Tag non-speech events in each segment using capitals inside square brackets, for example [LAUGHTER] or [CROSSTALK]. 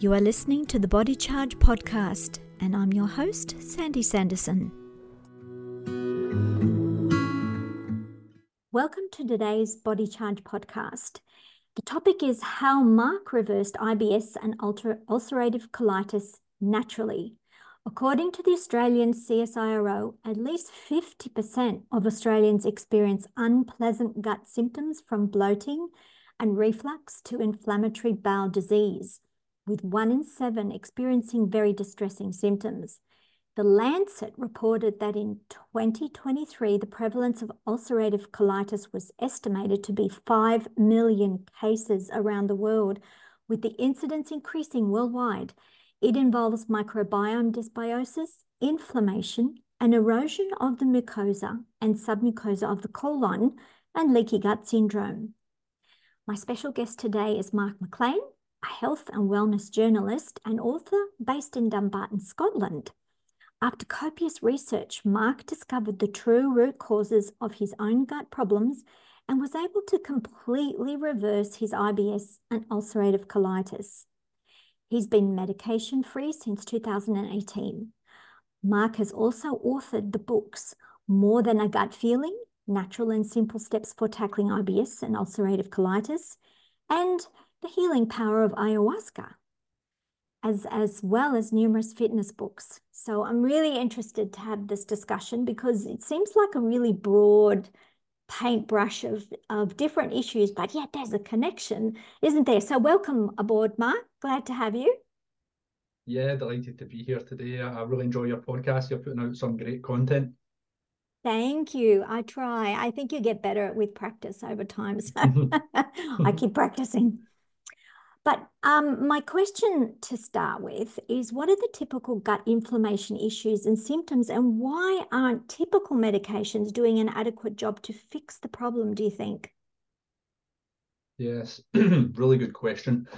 You are listening to the Body Charge podcast, and I'm your host, Sandy Sanderson. Welcome to today's Body Charge podcast. The topic is how Marc reversed IBS and ulcerative colitis naturally. According to the Australian CSIRO, at least 50% of Australians experience unpleasant gut symptoms from bloating and reflux to inflammatory bowel disease with one in seven experiencing very distressing symptoms. The Lancet reported that in 2023, the prevalence of ulcerative colitis was estimated to be 5 million cases around the world, with the incidence increasing worldwide. It involves microbiome dysbiosis, inflammation, and erosion of the mucosa and submucosa of the colon, and leaky gut syndrome. My special guest today is Marc McLean, a health and wellness journalist and author based in Dumbarton, Scotland. After copious research, Marc discovered the true root causes of his own gut problems and was able to completely reverse his IBS and ulcerative colitis. He's been medication free since 2018. Marc has also authored the books More Than a Gut Feeling Natural and Simple Steps for Tackling IBS and Ulcerative Colitis, and the healing power of ayahuasca, as, as well as numerous fitness books. So I'm really interested to have this discussion because it seems like a really broad paintbrush of, of different issues, but yet there's a connection, isn't there? So welcome aboard, Marc. Glad to have you. Yeah, delighted to be here today. I really enjoy your podcast. You're putting out some great content. Thank you. I try. I think you get better with practice over time. So [LAUGHS] [LAUGHS] I keep practicing. But um, my question to start with is what are the typical gut inflammation issues and symptoms, and why aren't typical medications doing an adequate job to fix the problem, do you think? Yes, [CLEARS THROAT] really good question.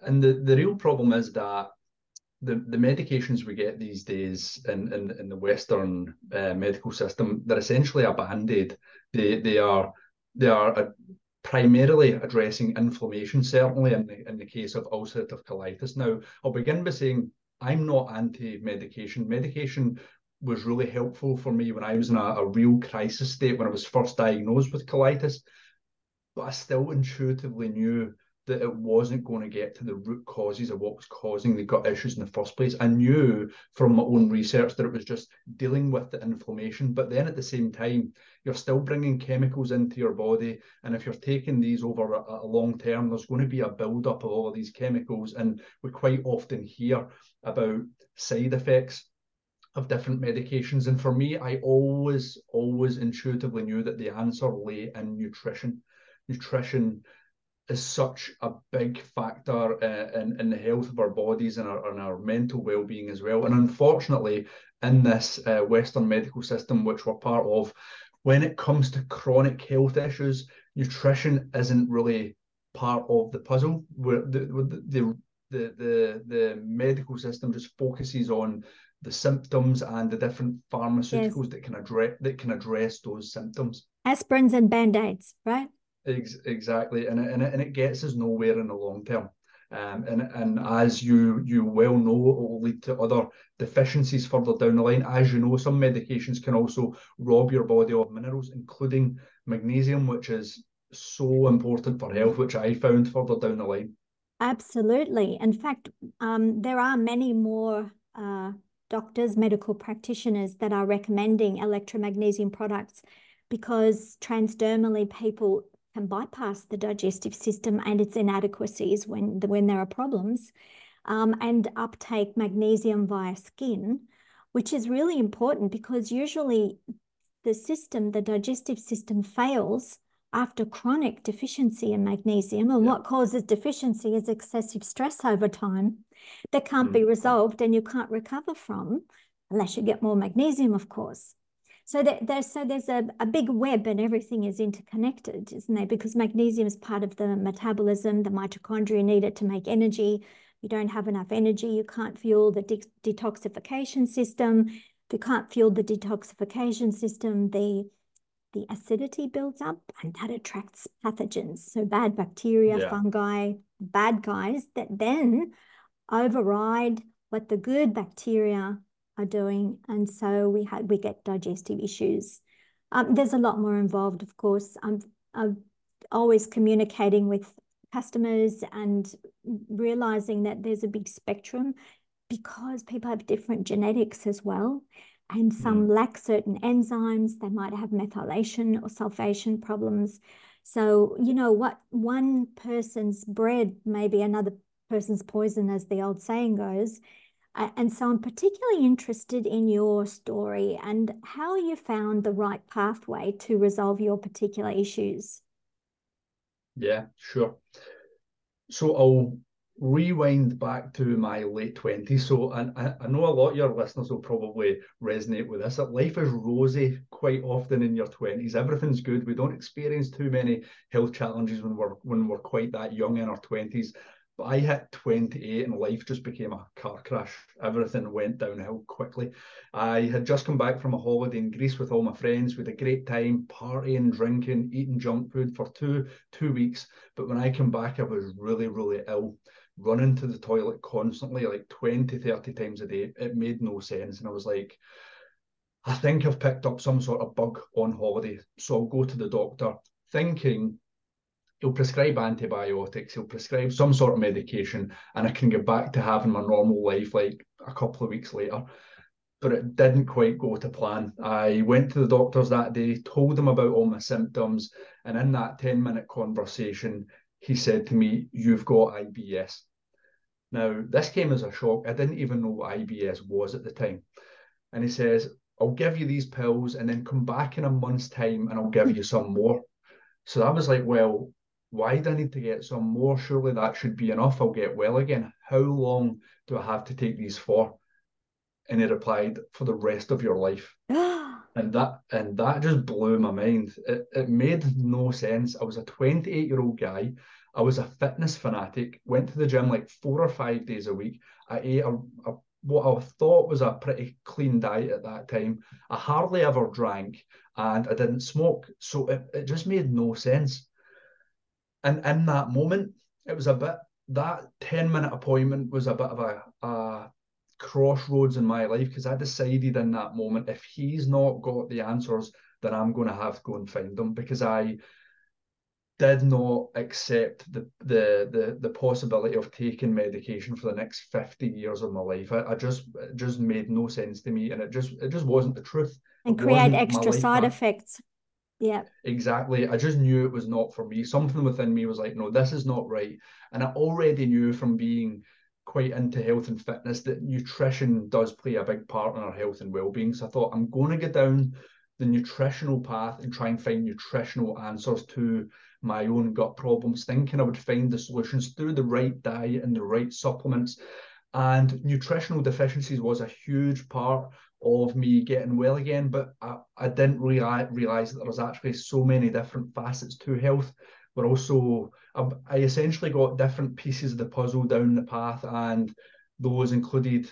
And the, the real problem is that the, the medications we get these days in, in, in the Western uh, medical system, they're essentially a band-aid. They, they are they are a, primarily addressing inflammation, certainly in the, in the case of ulcerative colitis. Now, I'll begin by saying I'm not anti-medication. Medication was really helpful for me when I was in a, a real crisis state when I was first diagnosed with colitis. But I still intuitively knew that it wasn't going to get to the root causes of what was causing the gut issues in the first place. I knew from my own research that it was just dealing with the inflammation, but then at the same time, you're still bringing chemicals into your body. And if you're taking these over a, a long term, there's going to be a build-up of all of these chemicals. And we quite often hear about side effects of different medications. And for me, I always, always intuitively knew that the answer lay in nutrition. Nutrition is such a big factor uh, in, in the health of our bodies and our, and our mental well-being as well. And unfortunately, in this uh, Western medical system, which we're part of, when it comes to chronic health issues, nutrition isn't really part of the puzzle. Where the the the the, the medical system just focuses on the symptoms and the different pharmaceuticals yes. that can address that can address those symptoms. Aspirins and band-aids, right? Ex- exactly, and it, and it, and it gets us nowhere in the long term. Um, and and as you you well know, it will lead to other deficiencies further down the line. As you know, some medications can also rob your body of minerals, including magnesium, which is so important for health, which I found further down the line. Absolutely. In fact, um, there are many more uh, doctors, medical practitioners that are recommending electromagnesium products because transdermally people can bypass the digestive system and its inadequacies when, when there are problems um, and uptake magnesium via skin, which is really important because usually the system, the digestive system fails after chronic deficiency in magnesium. And yeah. what causes deficiency is excessive stress over time that can't mm-hmm. be resolved and you can't recover from unless you get more magnesium, of course. So that there's so there's a, a big web and everything is interconnected, isn't there? Because magnesium is part of the metabolism, the mitochondria need it to make energy. You don't have enough energy, you can't fuel the de detoxification system. If you can't fuel the detoxification system, the the acidity builds up and that attracts pathogens. So bad bacteria, yeah. fungi, bad guys that then override what the good bacteria are doing, and so we had we get digestive issues. Um, there's a lot more involved, of course. I'm, I'm always communicating with customers and realizing that there's a big spectrum because people have different genetics as well. And some mm. lack certain enzymes, they might have methylation or sulfation problems. So, you know, what one person's bread may be another person's poison, as the old saying goes. And so I'm particularly interested in your story and how you found the right pathway to resolve your particular issues. Yeah, sure. So I'll rewind back to my late 20s. So I, I know a lot of your listeners will probably resonate with this. That life is rosy quite often in your 20s. Everything's good. We don't experience too many health challenges when we're when we're quite that young in our 20s. But I hit 28 and life just became a car crash. Everything went downhill quickly. I had just come back from a holiday in Greece with all my friends. We had a great time partying, drinking, eating junk food for two two weeks. But when I came back, I was really, really ill running to the toilet constantly, like 20, 30 times a day. It made no sense. And I was like, I think I've picked up some sort of bug on holiday. So I'll go to the doctor thinking he'll prescribe antibiotics, he'll prescribe some sort of medication, and I can get back to having my normal life like a couple of weeks later. But it didn't quite go to plan. I went to the doctors that day, told them about all my symptoms, and in that 10 minute conversation, he said to me, You've got IBS. Now, this came as a shock. I didn't even know what IBS was at the time. And he says, I'll give you these pills and then come back in a month's time and I'll give you some more. So I was like, well, why do I need to get some more? Surely that should be enough. I'll get well again. How long do I have to take these for? And he replied, for the rest of your life. [GASPS] and that and that just blew my mind. It, it made no sense. I was a 28 year old guy. I was a fitness fanatic. Went to the gym like four or five days a week. I ate a, a what I thought was a pretty clean diet at that time. I hardly ever drank and I didn't smoke. So it, it just made no sense. And in that moment, it was a bit that 10 minute appointment was a bit of a, a crossroads in my life because I decided in that moment if he's not got the answers, then I'm going to have to go and find them because I did not accept the the the, the possibility of taking medication for the next 50 years of my life. I, I just it just made no sense to me and it just it just wasn't the truth. And create extra side effects. Yeah. Exactly. I just knew it was not for me. Something within me was like, no, this is not right. And I already knew from being quite into health and fitness that nutrition does play a big part in our health and well-being. So I thought I'm going to get down the nutritional path and try and find nutritional answers to my own gut problems, thinking I would find the solutions through the right diet and the right supplements. And nutritional deficiencies was a huge part of me getting well again, but I, I didn't realize, realize that there was actually so many different facets to health. But also, I, I essentially got different pieces of the puzzle down the path, and those included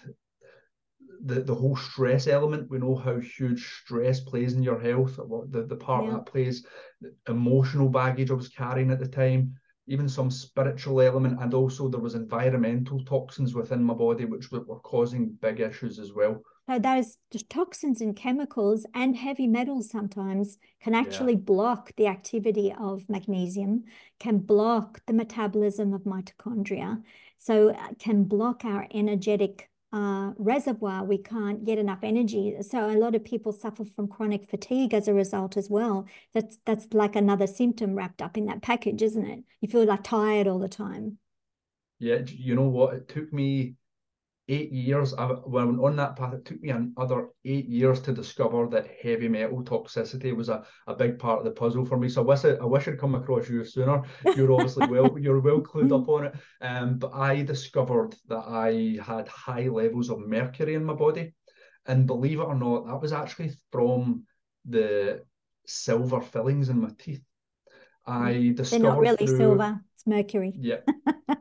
the, the whole stress element. We know how huge stress plays in your health, what the, the part yeah. that plays, the emotional baggage I was carrying at the time, even some spiritual element, and also there was environmental toxins within my body which were, were causing big issues as well. So those toxins and chemicals and heavy metals sometimes can actually yeah. block the activity of magnesium, can block the metabolism of mitochondria, so uh, can block our energetic uh, reservoir, we can't get enough energy. So a lot of people suffer from chronic fatigue as a result as well. That's that's like another symptom wrapped up in that package, isn't it? You feel like tired all the time. Yeah, you know what? It took me eight years. I, when on that path, it took me another eight years to discover that heavy metal toxicity was a, a big part of the puzzle for me. So I wish I, I wish I'd come across you sooner. You're obviously [LAUGHS] well you're well clued up on it. Um, but I discovered that I had high levels of mercury in my body, and believe it or not, that was actually from the silver fillings in my teeth. I discovered they're not really through, silver; it's mercury. Yeah,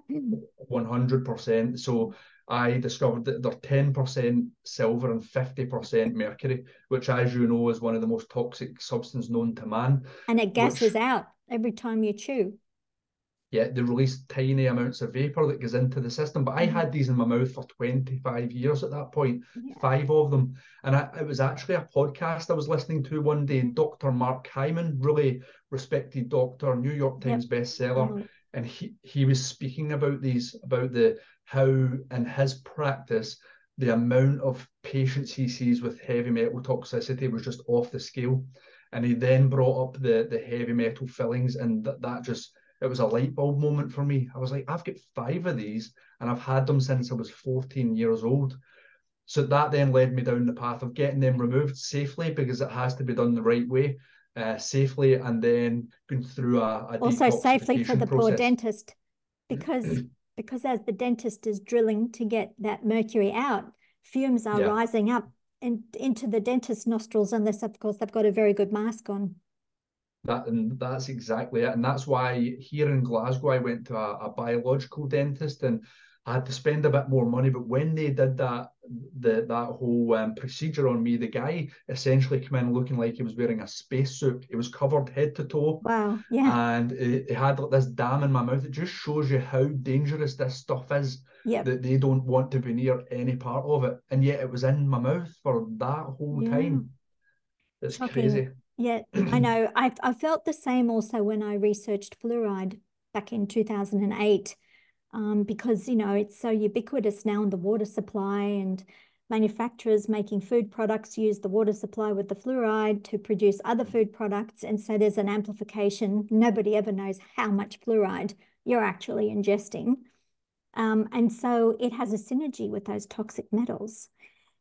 [LAUGHS] one hundred percent. So I discovered that they're 10% silver and 50% mercury, which, as you know, is one of the most toxic substances known to man. And it gasses which, out every time you chew. yeah, they release tiny amounts of vapor that goes into the system. But I Mm-hmm. had these in my mouth for 25 years at that point, Yeah. five of them. And I, it was actually a podcast I was listening to one day, Mm-hmm. Dr. Mark Hyman, really respected doctor, New York Yep. Times bestseller. Mhm. And he, he was speaking about these, about the how in his practice, the amount of patients he sees with heavy metal toxicity was just off the scale. And he then brought up the the heavy metal fillings, and that, that just it was a light bulb moment for me. I was like, I've got five of these, and I've had them since I was 14 years old. So that then led me down the path of getting them removed safely because it has to be done the right way, uh, safely, and then going through a, a Also safely for the poor dentist, because [CLEARS THROAT] because as the dentist is drilling to get that mercury out, fumes are Yeah. rising up and into the dentist's nostrils, unless of course they've got a very good mask on. That and that's exactly it, and that's why here in Glasgow I went to a, a biological dentist and I had to spend a bit more money. But when they did that, the that whole um, procedure on me, the guy essentially came in looking like he was wearing a spacesuit. He was covered head to toe, Wow, yeah, and he, he had like this dam in my mouth. It just shows you how dangerous this stuff is. yep, That they don't want to be near any part of it, and yet it was in my mouth for that whole Yeah. time. It's Shocking. crazy. yeah. [CLEARS THROAT] I know. I I felt the same also when I researched fluoride back in 2008. Um, because you know it's so ubiquitous now in the water supply and manufacturers making food products use the water supply with the fluoride to produce other food products. And so there's an amplification. Nobody ever knows how much fluoride you're actually ingesting. Um, and so it has a synergy with those toxic metals.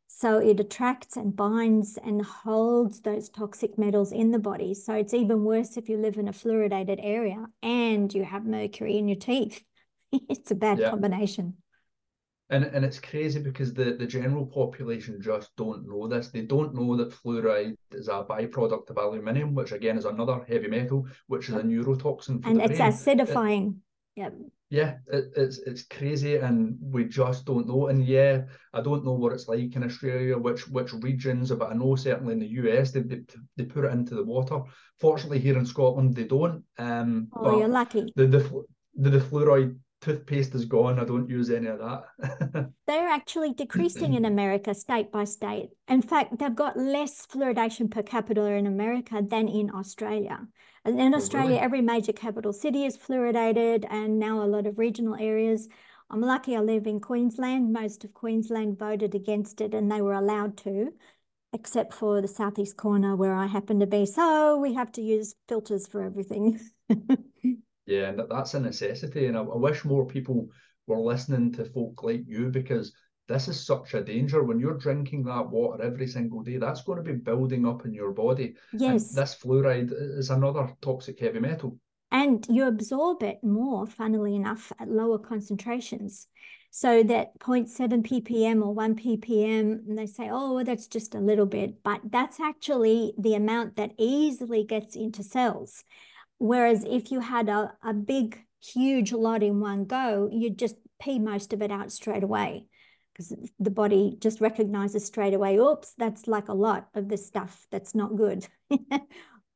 So it attracts and binds and holds those toxic metals in the body. So it's even worse if you live in a fluoridated area and you have mercury in your teeth [LAUGHS] it's a bad Yeah. combination. And and it's crazy because the, the general population just don't know this. They don't know that fluoride is a byproduct of aluminium, which again is another heavy metal, which is a neurotoxin for And it's brain. acidifying. Yep. Yeah, it, it's it's crazy, and we just don't know. And yeah, I don't know what it's like in Australia, which which regions, but I know certainly in the US they they, they put it into the water. Fortunately, here in Scotland they don't. Um, Oh, but you're lucky. the the the, the fluoride toothpaste is gone. I don't use any of that. [LAUGHS] They're actually decreasing in America state by state. In fact, they've got less fluoridation per capita in America than in Australia. And in Oh, Australia, really? every major capital city is fluoridated, and now a lot of regional areas. I'm lucky I live in Queensland. Most of Queensland voted against it, and they were allowed to, except for the southeast corner where I happen to be. So we have to use filters for everything. [LAUGHS] Yeah, and that, that's a necessity. And I, I wish more people were listening to folk like you because this is such a danger. When you're drinking that water every single day, that's going to be building up in your body. And Yes. this fluoride is another toxic heavy metal. and you absorb it more, funnily enough, at lower concentrations. So that 0.7 ppm or 1 ppm, and they say, oh, well, that's just a little bit, but that's actually the amount that easily gets into cells. Whereas if you had a, a big, huge lot in one go, you'd just pee most of it out straight away because the body just recognizes straight away, oops, that's like a lot of this stuff that's not good. [LAUGHS]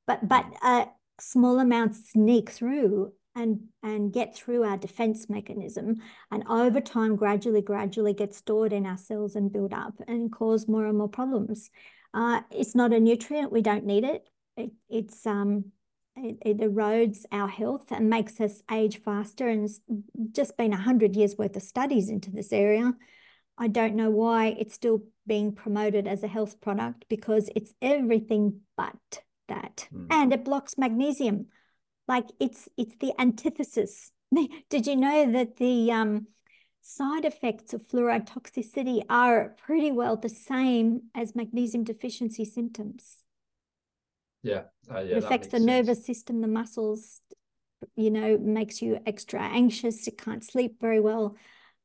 but but uh, small amounts sneak through and and get through our defense mechanism and over time gradually gradually get stored in our cells and build up and cause more and more problems. Uh, it's not a nutrient we don't need it, it it's um it, it erodes our health and makes us age faster and it's just been 100 years worth of studies into this area. I don't know why it's still being promoted as a health product because it's everything but that. Mm. and it blocks magnesium. Like it's it's the antithesis. [LAUGHS] Did you know that the um side effects of fluoride toxicity are pretty well the same as magnesium deficiency symptoms Yeah, uh, yeah, it affects the sense. nervous system the muscles you know makes you extra anxious you can't sleep very well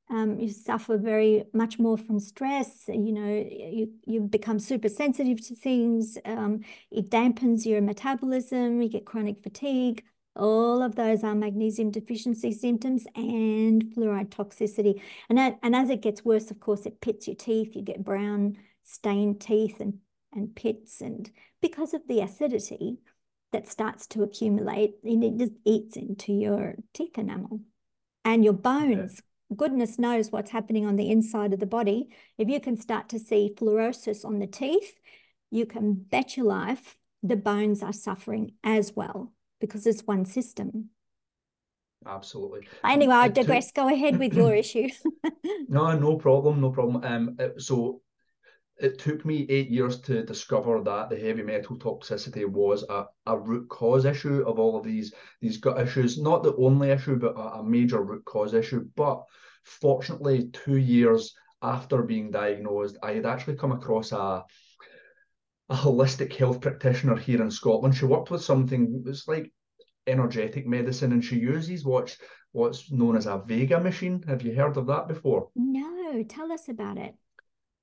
um, you suffer very much more from stress you know you, you become super sensitive to things um, it dampens your metabolism you get chronic fatigue. All of those are magnesium deficiency symptoms and fluoride toxicity. And, that, and as it gets worse of course it pits your teeth you get brown stained teeth and, and pits and because of the acidity that starts to accumulate and it just eats into your teeth enamel and your bones. Yeah. Goodness knows what's happening on the inside of the body. If you can start to see fluorosis on the teeth, you can bet your life the bones are suffering as well because it's one system. Absolutely. Anyway, I digress. Go ahead with your [CLEARS THROAT] issue. [LAUGHS] no, no problem, no problem. Um, so it took me eight years to discover that the heavy metal toxicity was a, a root cause issue of all of these these gut issues. Not the only issue, but a, a major root cause issue. But fortunately, two years after being diagnosed, I had actually come across a a holistic health practitioner here in Scotland. She worked with something it's like energetic medicine, and she uses what's what's known as a Vega machine. Have you heard of that before? No, tell us about it.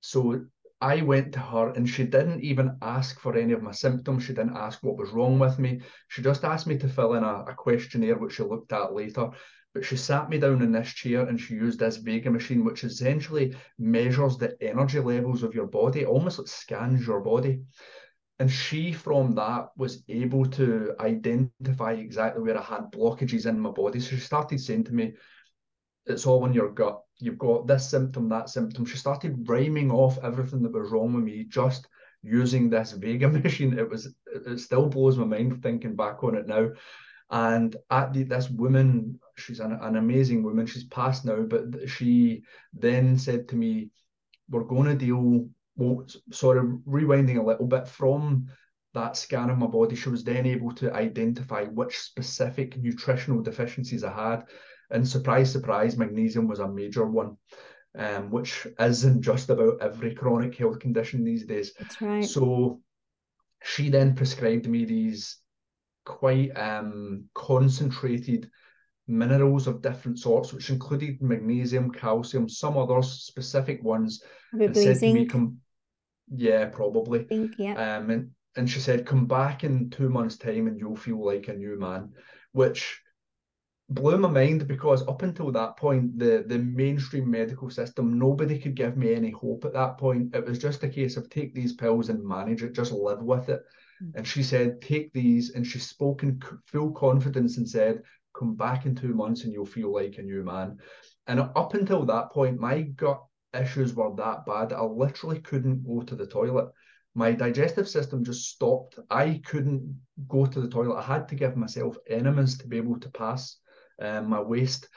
So I went to her and she didn't even ask for any of my symptoms. She didn't ask what was wrong with me. She just asked me to fill in a, a, questionnaire, which she looked at later. But she sat me down in this chair and she used this Vega machine, which essentially measures the energy levels of your body, almost like scans your body. And she, from that, was able to identify exactly where I had blockages in my body. So she started saying to me, It's all in your gut you've got this symptom, that symptom. She started rhyming off everything that was wrong with me just using this Vega [LAUGHS] machine. It was it still blows my mind thinking back on it now. And at the, this woman, she's an, an amazing woman. She's passed now, but she then said to me, "We're going to deal." Well, sort of rewinding a little bit from that scan of my body, she was then able to identify which specific nutritional deficiencies I had. And surprise, surprise, magnesium was a major one, um, which isn't just about every chronic health condition these days. That's right. So she then prescribed me these quite um, concentrated minerals of different sorts, which included magnesium, calcium, some other specific ones. Probably said zinc. to me, come, yeah, probably. Zinc, yeah. Um, and, and she said, come back in two months' time and you'll feel like a new man, which blew my mind because up until that point, the the mainstream medical system, nobody could give me any hope at that point. It was just a case of take these pills and manage it, just live with it. Mm. And she said, take these, and she spoke in full confidence and said, come back in two months and you'll feel like a new man. And up until that point, my gut issues were that bad. I literally couldn't go to the toilet. My digestive system just stopped. I couldn't go to the toilet. I had to give myself enemas to be able to pass um, my waste,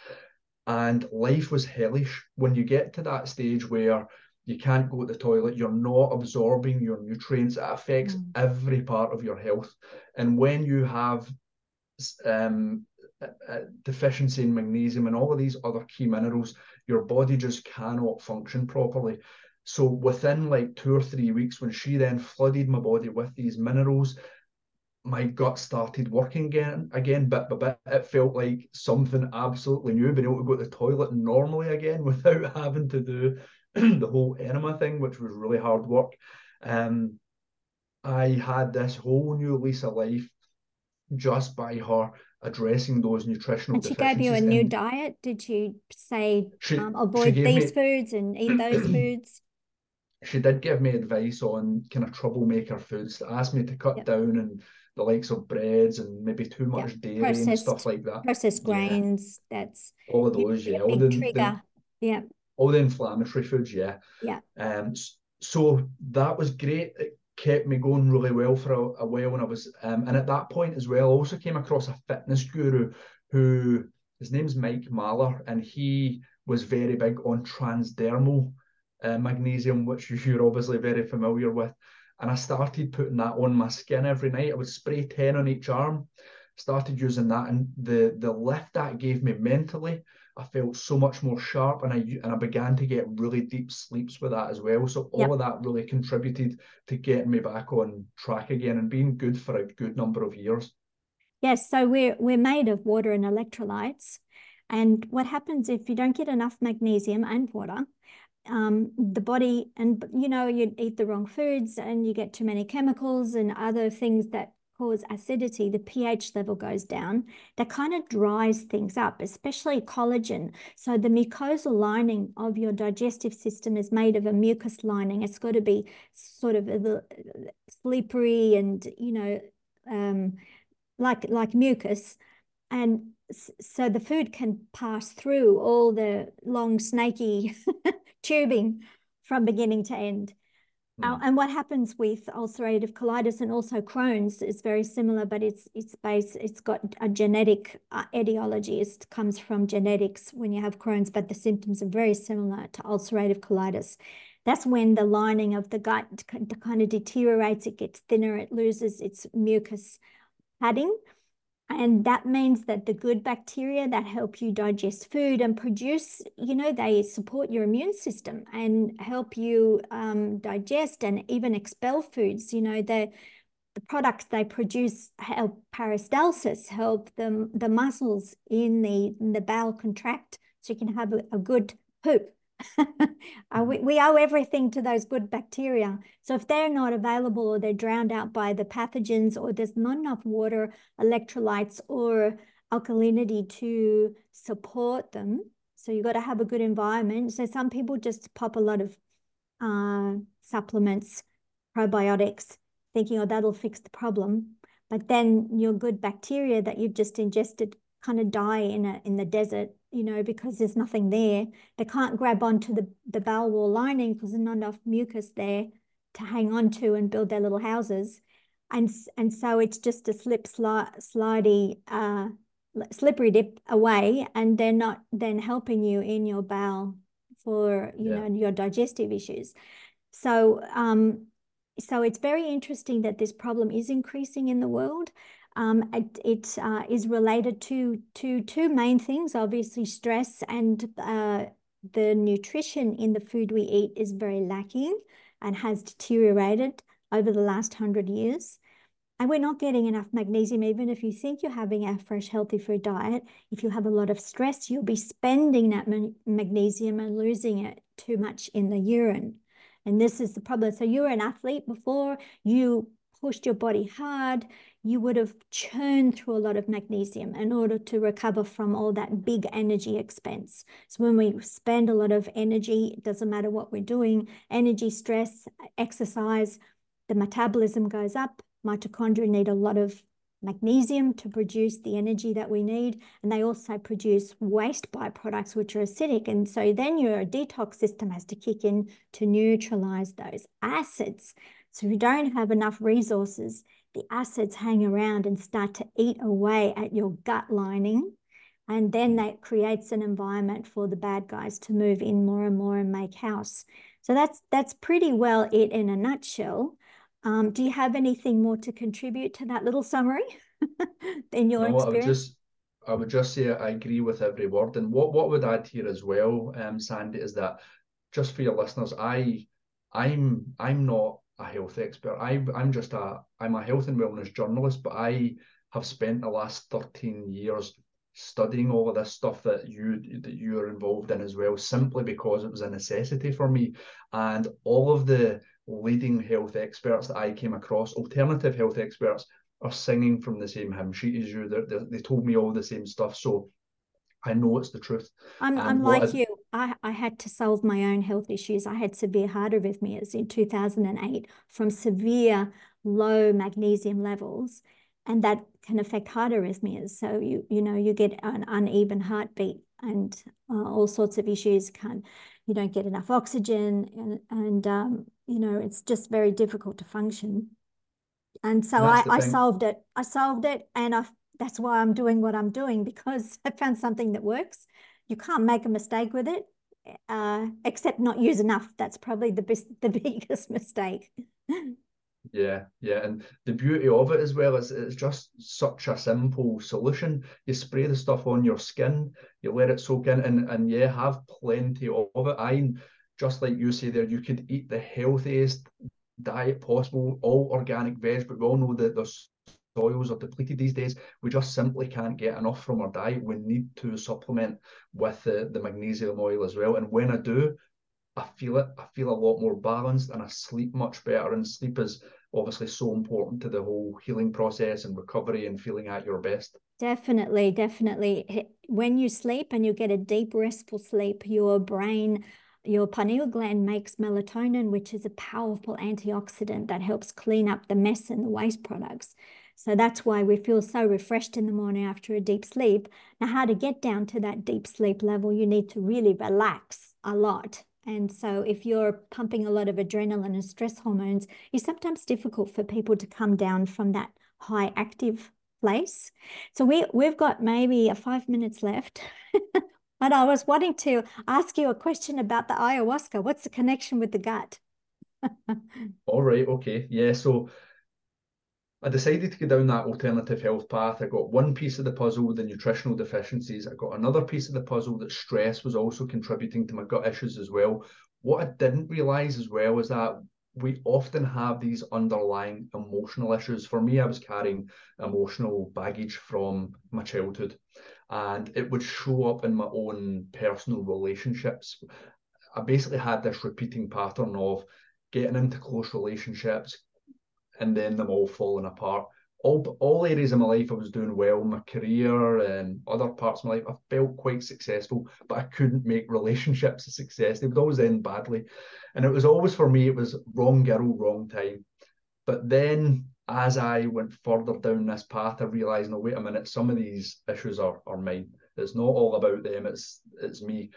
and life was hellish. When you get to that stage where you can't go to the toilet, you're not absorbing your nutrients, it affects mm. every part of your health. And when you have um, a, deficiency in magnesium and all of these other key minerals, your body just cannot function properly. So within like two or three weeks, when she then flooded my body with these minerals, my gut started working again, again bit by bit. It felt like something absolutely new, being able to go to the toilet normally again [LAUGHS] without having to do [CLEARS THROAT] the whole enema thing, which was really hard work. Um, I had this whole new lease of life just by her addressing those nutritional. And she gave you a new diet. Did you say she, um, avoid these me, foods and eat those [CLEARS THROAT] foods? She did give me advice on kind of troublemaker foods. Asked me to cut yep. down and the likes of breads and maybe too much yeah. dairy processed, and stuff like that. Processed grains, yeah. that's all of those, yeah. All the. The, yeah. All the inflammatory foods, yeah. Yeah. Um so that was great. It kept me going really well for a, a while when I was um and at that point as well, I also came across a fitness guru who his name's Mike Mahler, and he was very big on transdermal uh, magnesium, which [LAUGHS] you're obviously very familiar with and I started putting that on my skin every night. I would spray 10 on each arm, started using that, and the the lift that gave me mentally, I felt so much more sharp, and I and I began to get really deep sleeps with that as well. So all yep. of that really contributed to getting me back on track again and being good for a good number of years. Yes, so we're we're made of water and electrolytes. And what happens if you don't get enough magnesium and water? Um, the body and you know you eat the wrong foods and you get too many chemicals and other things that cause acidity the ph level goes down. That kind of dries things up especially collagen. So the mucosal lining of your digestive system is made of a mucus lining. It's got to be sort of a, slippery and you know um, like like mucus, and so the food can pass through all the long snaky [LAUGHS] tubing from beginning to end. Mm. Uh, and what happens with ulcerative colitis and also Crohn's is very similar, but it's it's based it's got a genetic uh, etiology. It comes from genetics when you have Crohn's, but the symptoms are very similar to ulcerative colitis. That's when the lining of the gut kind of deteriorates. It gets thinner. It loses its mucus padding. And that means that the good bacteria that help you digest food and produce, you know, they support your immune system and help you um, digest and even expel foods. You know, the, the products they produce help peristalsis, help the, the muscles in the, in the bowel contract so you can have a, a good poop we, we owe everything to those good bacteria. So if they're not available or they're drowned out by the pathogens or there's not enough water, electrolytes or alkalinity to support them, so you've got to have a good environment. So some people just pop a lot of uh, supplements, probiotics, thinking, oh, that'll fix the problem. But then your good bacteria that you've just ingested kind of die in a in the desert you know, because there's nothing there. They can't grab onto the, the bowel wall lining because there's not enough mucus there to hang on to and build their little houses. And, and so it's just a slip, sli slidey, uh, slippery dip away, and they're not then helping you in your bowel for, you yeah. know, your digestive issues. So, um, so it's very interesting that this problem is increasing in the world. Um, it it uh, is related to, to two main things, obviously stress and uh, the nutrition in the food we eat is very lacking and has deteriorated over the last hundred years. And we're not getting enough magnesium, even if you think you're having a fresh, healthy food diet. If you have a lot of stress, you'll be spending that magnesium and losing it too much in the urine. And this is the problem. So you were an athlete before, you pushed your body hard, you would have churned through a lot of magnesium in order to recover from all that big energy expense. So when we spend a lot of energy, it doesn't matter what we're doing, energy, stress, exercise, the metabolism goes up. Mitochondria need a lot of magnesium to produce the energy that we need. And they also produce waste byproducts, which are acidic. And so then your detox system has to kick in to neutralize those acids. So if you don't have enough resources, the acids hang around and start to eat away at your gut lining. And then that creates an environment for the bad guys to move in more and more and make house. So that's that's pretty well it in a nutshell. Um, do you have anything more to contribute to that little summary [LAUGHS] in your no, experience? I would just I would just say I agree with every word. And what what would add here as well, um, Sandy, is that just for your listeners, I I'm I'm not a health expert. I, I'm just a I'm a health and wellness journalist, but I have spent the last 13 years studying all of this stuff that you that you are involved in as well, simply because it was a necessity for me. And all of the leading health experts that I came across, alternative health experts, are singing from the same hymn sheet as you. They're, they're, they told me all the same stuff. So I know it's the truth. I'm, I'm like you. I, I had to solve my own health issues. I had severe heart arrhythmias in 2008 from severe low magnesium levels, and that can affect heart arrhythmias. So you you know you get an uneven heartbeat and uh, all sorts of issues. Can you don't get enough oxygen, and and um, you know it's just very difficult to function. And so I, I solved it. I solved it, and I that's why I'm doing what I'm doing because [LAUGHS] I found something that works. You can't make a mistake with it, uh, except not use enough. That's probably the best, the [LAUGHS] biggest mistake. Yeah, yeah, and the beauty of it as well is it's just such a simple solution. You spray the stuff on your skin, you let it soak in, and and yeah, have plenty of it. I just like you say there, you could eat the healthiest diet possible, all organic veg, but we all know that there's soils are depleted these days. We just simply can't get enough from our diet. We need to supplement with the, the magnesium oil as well. And when I do, I feel it. I feel a lot more balanced and I sleep much better. And sleep is obviously so important to the whole healing process and recovery and feeling at your best. Definitely, definitely. When you sleep and you get a deep, restful sleep, your brain your pineal gland makes melatonin, which is a powerful antioxidant that helps clean up the mess and the waste products. So that's why we feel so refreshed in the morning after a deep sleep. Now, how to get down to that deep sleep level, you need to really relax a lot. And so if you're pumping a lot of adrenaline and stress hormones, it's sometimes difficult for people to come down from that high active place. So we, we've got maybe uh, five minutes left. [LAUGHS] but I was wanting to ask you a question about the ayahuasca. What's the connection with the gut? [LAUGHS] All right, okay. Yeah, so I decided to go down that alternative health path. I got one piece of the puzzle, with the nutritional deficiencies. I got another piece of the puzzle that stress was also contributing to my gut issues as well. What I didn't realize as well is that we often have these underlying emotional issues. For me, I was carrying emotional baggage from my childhood, and it would show up in my own personal relationships. I basically had this repeating pattern of getting into close relationships, and then them all falling apart. All, all areas of my life I was doing well, my career and other parts of my life, I felt quite successful, but I couldn't make relationships [LAUGHS] a success. They would always end badly. And it was always for me, it was wrong girl, wrong time. But then as I went further down this path, I realized, no, wait a minute, some of these issues are, are mine. It's not all about them, it's it's me.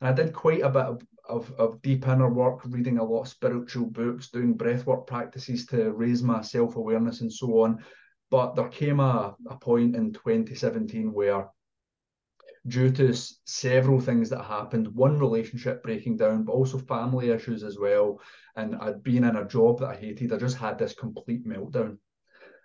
And I did quite a bit of of, of deep inner work, reading a lot of spiritual books, doing breathwork practices to raise my self awareness and so on. But there came a, a point in 2017 where, due to several things that happened, one relationship breaking down, but also family issues as well, and I'd been in a job that I hated, I just had this complete meltdown.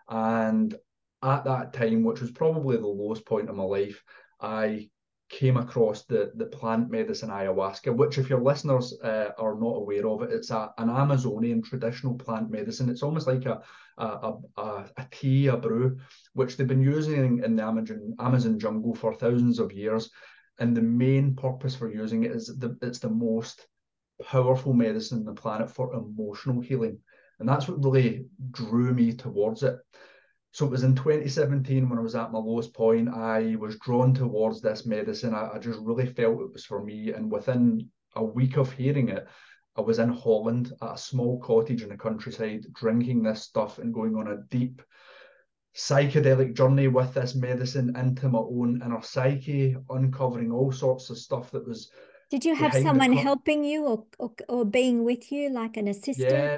And at that time, which was probably the lowest point of my life, I came across the the plant medicine ayahuasca, which if your listeners uh, are not aware of it, it's a, an Amazonian traditional plant medicine. It's almost like a a, a, a tea, a brew, which they've been using in the Amazon Amazon jungle for thousands of years. And the main purpose for using it is the it's the most powerful medicine on the planet for emotional healing. And that's what really drew me towards it. So it was in 2017 when I was at my lowest point. I was drawn towards this medicine. I, I just really felt it was for me. And within a week of hearing it, I was in Holland at a small cottage in the countryside, drinking this stuff and going on a deep psychedelic journey with this medicine into my own inner psyche, uncovering all sorts of stuff that was. Did you have someone helping you or, or, or being with you, like an assistant? Yeah,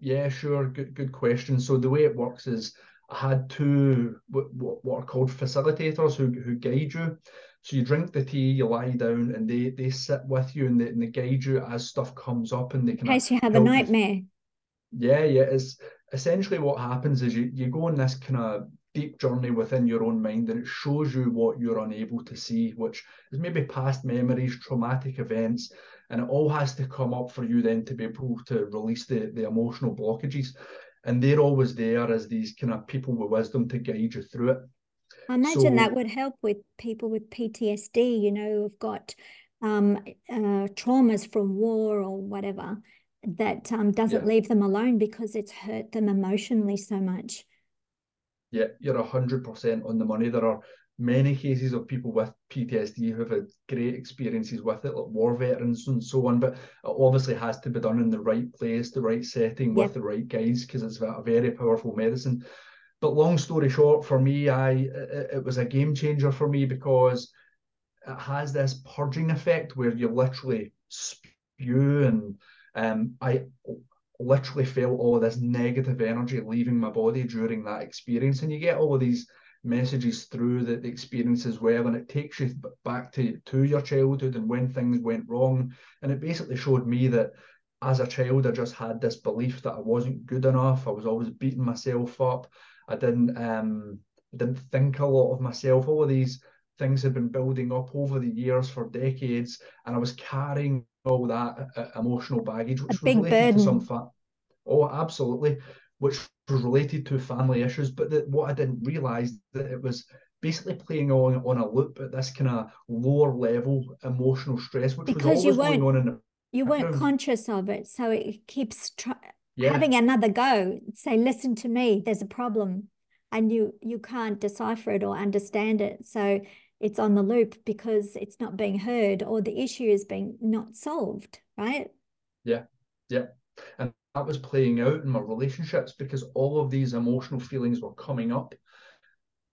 yeah, sure. Good, good question. So the way it works is had two what, what are called facilitators who, who guide you. So you drink the tea, you lie down, and they they sit with you and they, and they guide you as stuff comes up, and they can. In case you have a nightmare. You. Yeah, yeah. It's essentially what happens is you you go on this kind of deep journey within your own mind, and it shows you what you're unable to see, which is maybe past memories, traumatic events, and it all has to come up for you then to be able to release the the emotional blockages and they're always there as these kind of people with wisdom to guide you through it. I imagine so, that would help with people with PTSD, you know, who've got um, uh, traumas from war or whatever, that um, doesn't yeah. leave them alone because it's hurt them emotionally so much. Yeah, you're 100% on the money. There are many cases of people with PTSD who have had great experiences with it, like war veterans and so on. But it obviously has to be done in the right place, the right setting, with the right guys, because it's a very powerful medicine. But long story short, for me, I it, it was a game changer for me because it has this purging effect where you literally spew and um, I literally felt all of this negative energy leaving my body during that experience, and you get all of these messages through the, the experience as well and it takes you back to to your childhood and when things went wrong. And it basically showed me that as a child i just had this belief that i wasn't good enough. I was always beating myself up. I didn't um I didn't think a lot of myself. All of these things had been building up over the years for decades and i was carrying all that uh, emotional baggage which a was related burden. to some fat oh absolutely which related to family issues. But that what I didn't realise that it was basically playing on on a loop at this kind of lower level emotional stress, which because was always going on in the you weren't conscious of it, so it keeps yeah. having another go. Say, listen to me. There's a problem, and you you can't decipher it or understand it. So it's on the loop because it's not being heard or the issue is being not solved. Right? Yeah, yeah. And that was playing out in my relationships because all of these emotional feelings were coming up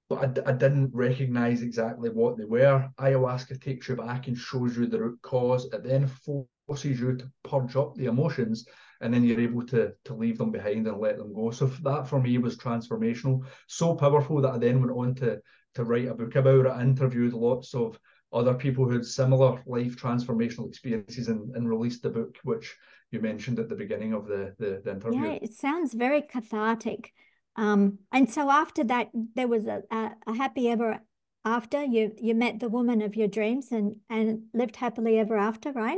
but I, I didn't recognize exactly what they were. Ayahuasca takes you back and shows you the root cause. It then forces you to purge up the emotions, and then you're able to to leave them behind and let them go. So that for me was transformational, so powerful that I then went on to to write a book about it. I interviewed lots of other people who had similar life transformational experiences and, and released the book, which you mentioned at the beginning of the, the, the interview. Yeah, it sounds very cathartic. Um, and so after that, there was a, a, a, happy ever after. You you met the woman of your dreams and and lived happily ever after, right?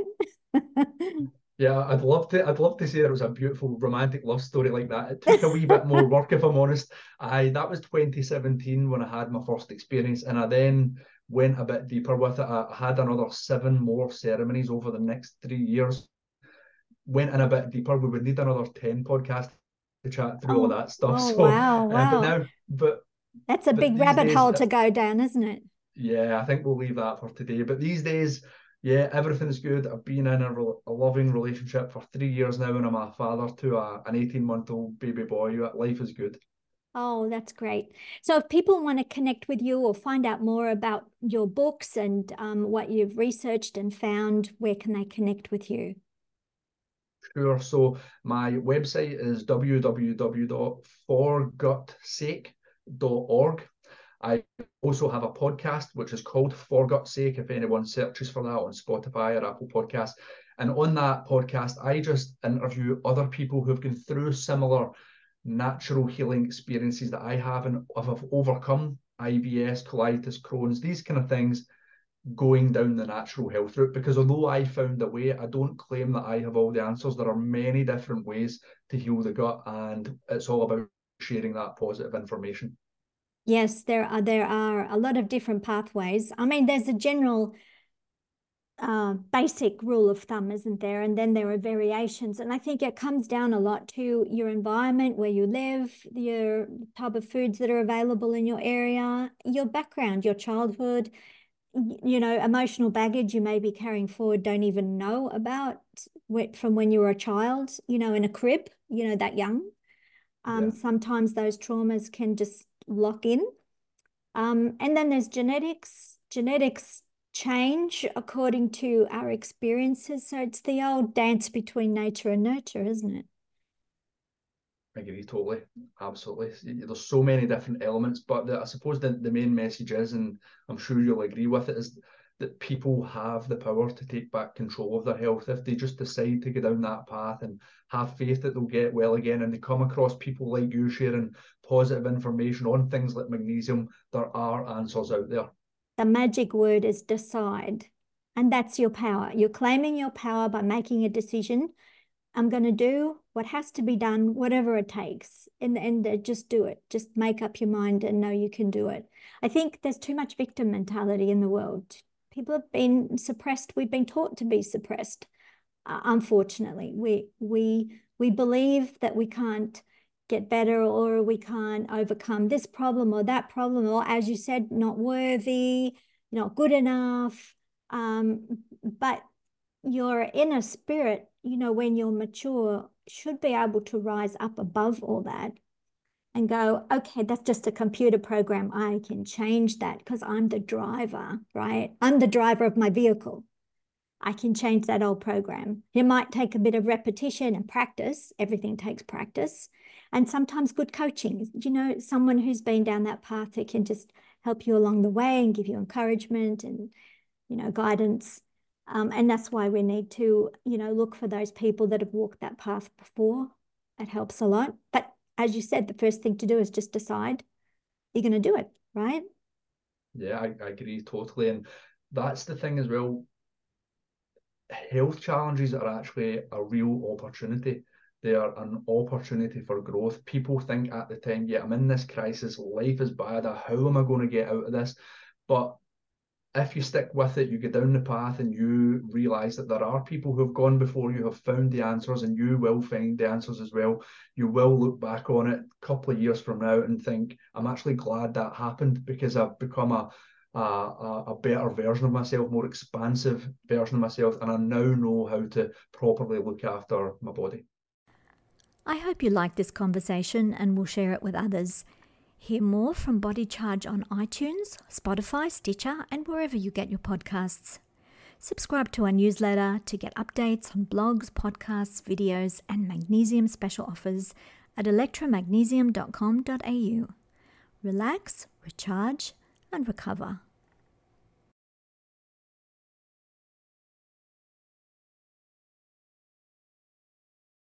[LAUGHS] yeah, I'd love to. I'd love to say it was a beautiful romantic love story like that. It took a wee bit more [LAUGHS] work, if I'm honest. I that was 2017 when I had my first experience, and I then went a bit deeper with it. I had another seven more ceremonies over the next three years. Went in a bit deeper. We would need another 10 podcasts to chat through oh, all that stuff. Oh, [LAUGHS] so, wow, wow. Uh, but now, but that's a but big rabbit days, hole to go down, isn't it? Yeah, I think we'll leave that for today. But these days, yeah, everything's good. I've been in a, a loving relationship for three years now, and I'm a father to a, an 18 month old baby boy. Life is good. Oh, that's great. So, if people want to connect with you or find out more about your books and um, what you've researched and found, where can they connect with you? Sure. So my website is www.forgutsake.org. I also have a podcast which is called For Gut's Sake. If anyone searches for that on Spotify or Apple Podcast, and on that podcast, I just interview other people who've gone through similar natural healing experiences that I have and have overcome IBS, colitis, Crohn's, these kind of things going down the natural health route because although I found a way, I don't claim that I have all the answers. There are many different ways to heal the gut, and it's all about sharing that positive information. Yes, there are there are a lot of different pathways. I mean, there's a general uh, basic rule of thumb, isn't there? And then there are variations. And I think it comes down a lot to your environment, where you live, your type of foods that are available in your area, your background, your childhood, you know, emotional baggage you may be carrying forward don't even know about from when you were a child, you know, in a crib, you know, that young. Um, yeah. Sometimes those traumas can just lock in. Um, and then there's genetics. Genetics change according to our experiences. So it's the old dance between nature and nurture, isn't it? I agree totally, absolutely. Mm. There's so many different elements, but the, I suppose the, the main message is, and I'm sure you'll agree with it, is that people have the power to take back control of their health if they just decide to go down that path and have faith that they'll get well again. And they come across people like you sharing positive information on things like magnesium. There are answers out there. The magic word is decide, and that's your power. You're claiming your power by making a decision I'm going to do what has to be done, whatever it takes. And, and uh, just do it. Just make up your mind and know you can do it. I think there's too much victim mentality in the world. People have been suppressed. We've been taught to be suppressed. Uh, unfortunately, we we we believe that we can't get better or we can't overcome this problem or that problem or, as you said, not worthy, not good enough. Um, but your inner spirit you know, when you're mature, should be able to rise up above all that and go, okay, that's just a computer program. I can change that because I'm the driver, right? I'm the driver of my vehicle. I can change that old program. It might take a bit of repetition and practice. Everything takes practice. And sometimes good coaching, you know, someone who's been down that path who can just help you along the way and give you encouragement and, you know, guidance. Um, and that's why we need to, you know, look for those people that have walked that path before. It helps a lot. But as you said, the first thing to do is just decide you're going to do it, right? Yeah, I, I agree totally. And that's the thing as well. Health challenges are actually a real opportunity. They are an opportunity for growth. People think at the time, yeah, I'm in this crisis, life is bad. How am I going to get out of this? But if you stick with it, you get down the path and you realize that there are people who have gone before you, have found the answers, and you will find the answers as well. You will look back on it a couple of years from now and think, I'm actually glad that happened because I've become a a, a better version of myself, more expansive version of myself, and I now know how to properly look after my body. I hope you like this conversation and will share it with others. Hear more from Body Charge on iTunes, Spotify, Stitcher, and wherever you get your podcasts. Subscribe to our newsletter to get updates on blogs, podcasts, videos, and magnesium special offers at electromagnesium.com.au. Relax, recharge, and recover.